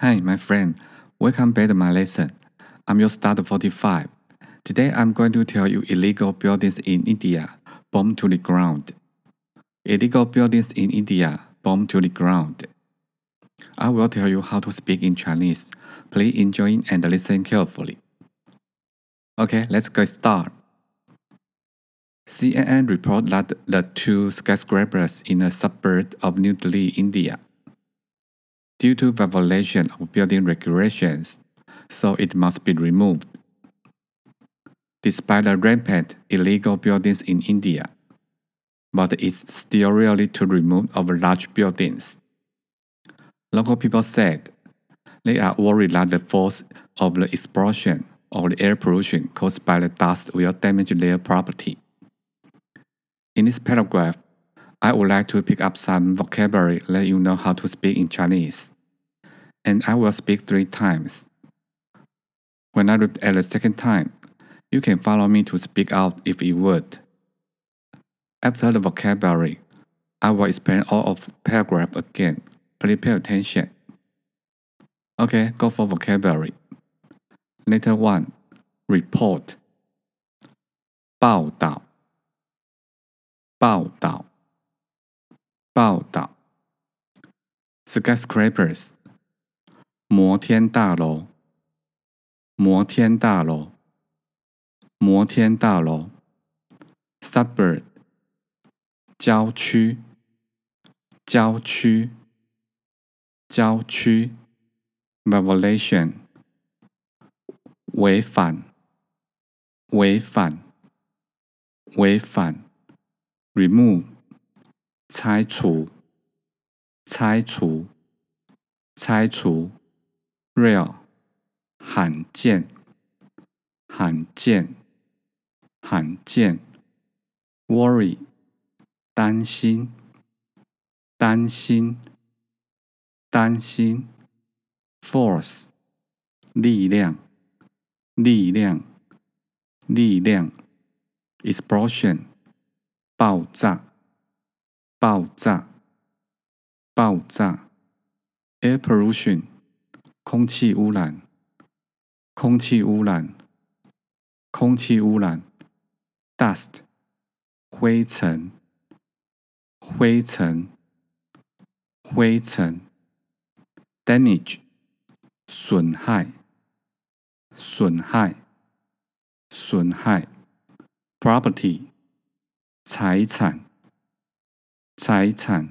Hi, my friend. Welcome back to my lesson. I'm your start 45. Today I'm going to tell you illegal buildings in India bombed to the ground. Illegal buildings in India bombed to the ground. I will tell you how to speak in Chinese. Please enjoy and listen carefully. Okay, let's get started. CNN report that the two skyscrapers in a suburb of New Delhi, India, due to violation of building regulations, so it must be removed. Despite the rampant illegal buildings in India, but it's still really to remove of large buildings. Local people said they are worried that the force of the explosion or the air pollution caused by the dust will damage their property. In this paragraph, I would like to pick up some vocabulary let you know how to speak in Chinese. And I will speak three times. When I read at the second time, you can follow me to speak out if you would. After the vocabulary, I will explain all of paragraph again. Please pay attention. Okay, go for vocabulary. Letter 1. Report. 报道报道， 报道，skyscrapers，摩天大楼，摩天大楼，摩天大楼，suburb，郊区，郊区，郊区，violation，违反，违反，违反。remove 拆除拆除拆除 rare 罕见罕见罕见。worry 担心担心担心。force 力量力量力量。explosion 爆炸，爆炸，爆炸！Air pollution，空气污染，空气污染，空气污染！Dust，灰尘，灰尘，灰尘！Damage，损害，损害，损害！Property。财产，财产，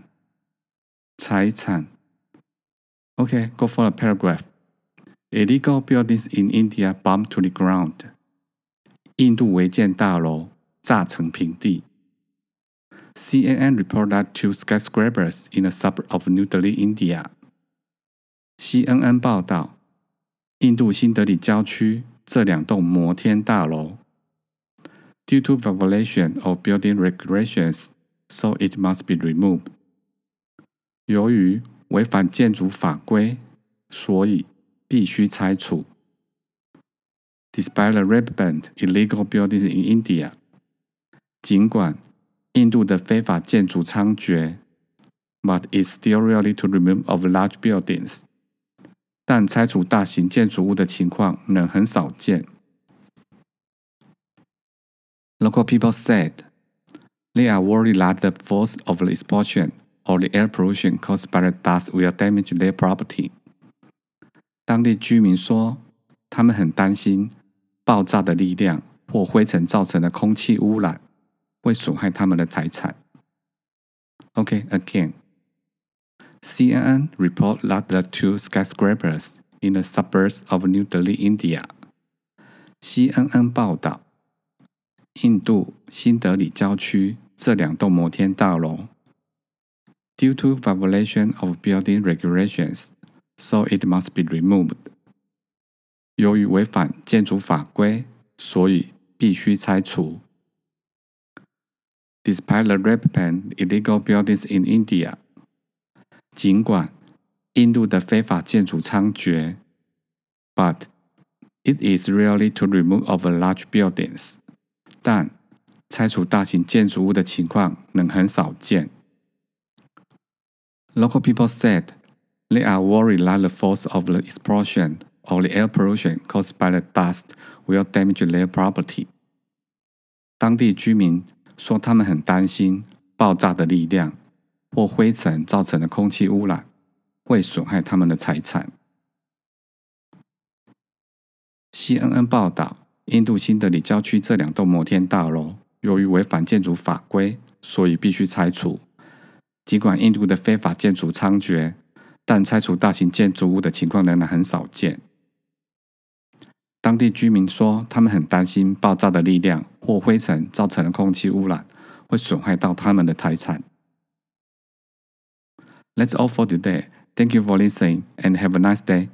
财产。Okay, go for the paragraph. Illegal buildings in India bombed to the ground. 印度违建大楼炸成平地。CNN report that two skyscrapers in a suburb of New Delhi, India. CNN 报道，印度新德里郊区这两栋摩天大楼 due to violation of building regulations, so it must be removed. 由于违反建筑法规，所以必须拆除。Despite the rampant illegal buildings in India，尽管印度的非法建筑猖獗，but it's still really to remove of large buildings。但拆除大型建筑物的情况仍很少见。Local people said they are worried that the force of the explosion or the air pollution caused by the dust will damage their property. 当地居民说，他们很担心爆炸的力量或灰尘造成的空气污染会损害他们的财产。Okay, again. CNN report that the two skyscrapers in the suburbs of New Delhi, India. CNN 报道，印度新德里郊区 这两栋摩天大楼，due to violation of building regulations, so it must be removed。由于违反建筑法规，所以必须拆除。Despite the rampant illegal buildings in India，尽管印度的非法建筑猖獗，but it is rarely to remove of large buildings。但 拆除大型建筑物的情况仍很少见。Local people said They are worried that the force of the explosion or the air pollution caused by the dust will damage their property. 当地居民说，他们很担心爆炸的力量或灰尘造成的空气污染会损害他们的财产。CNN 报道，印度新德里郊区这两栋摩天大楼由于违反建筑法规，所以必须拆除。尽管印度的非法建筑猖獗，但拆除大型建筑物的情况仍然很少见。当地居民说，他们很担心爆炸的力量或灰尘造成的空气污染会损害到他们的财产。That's all for today. Thank you for listening and have a nice day.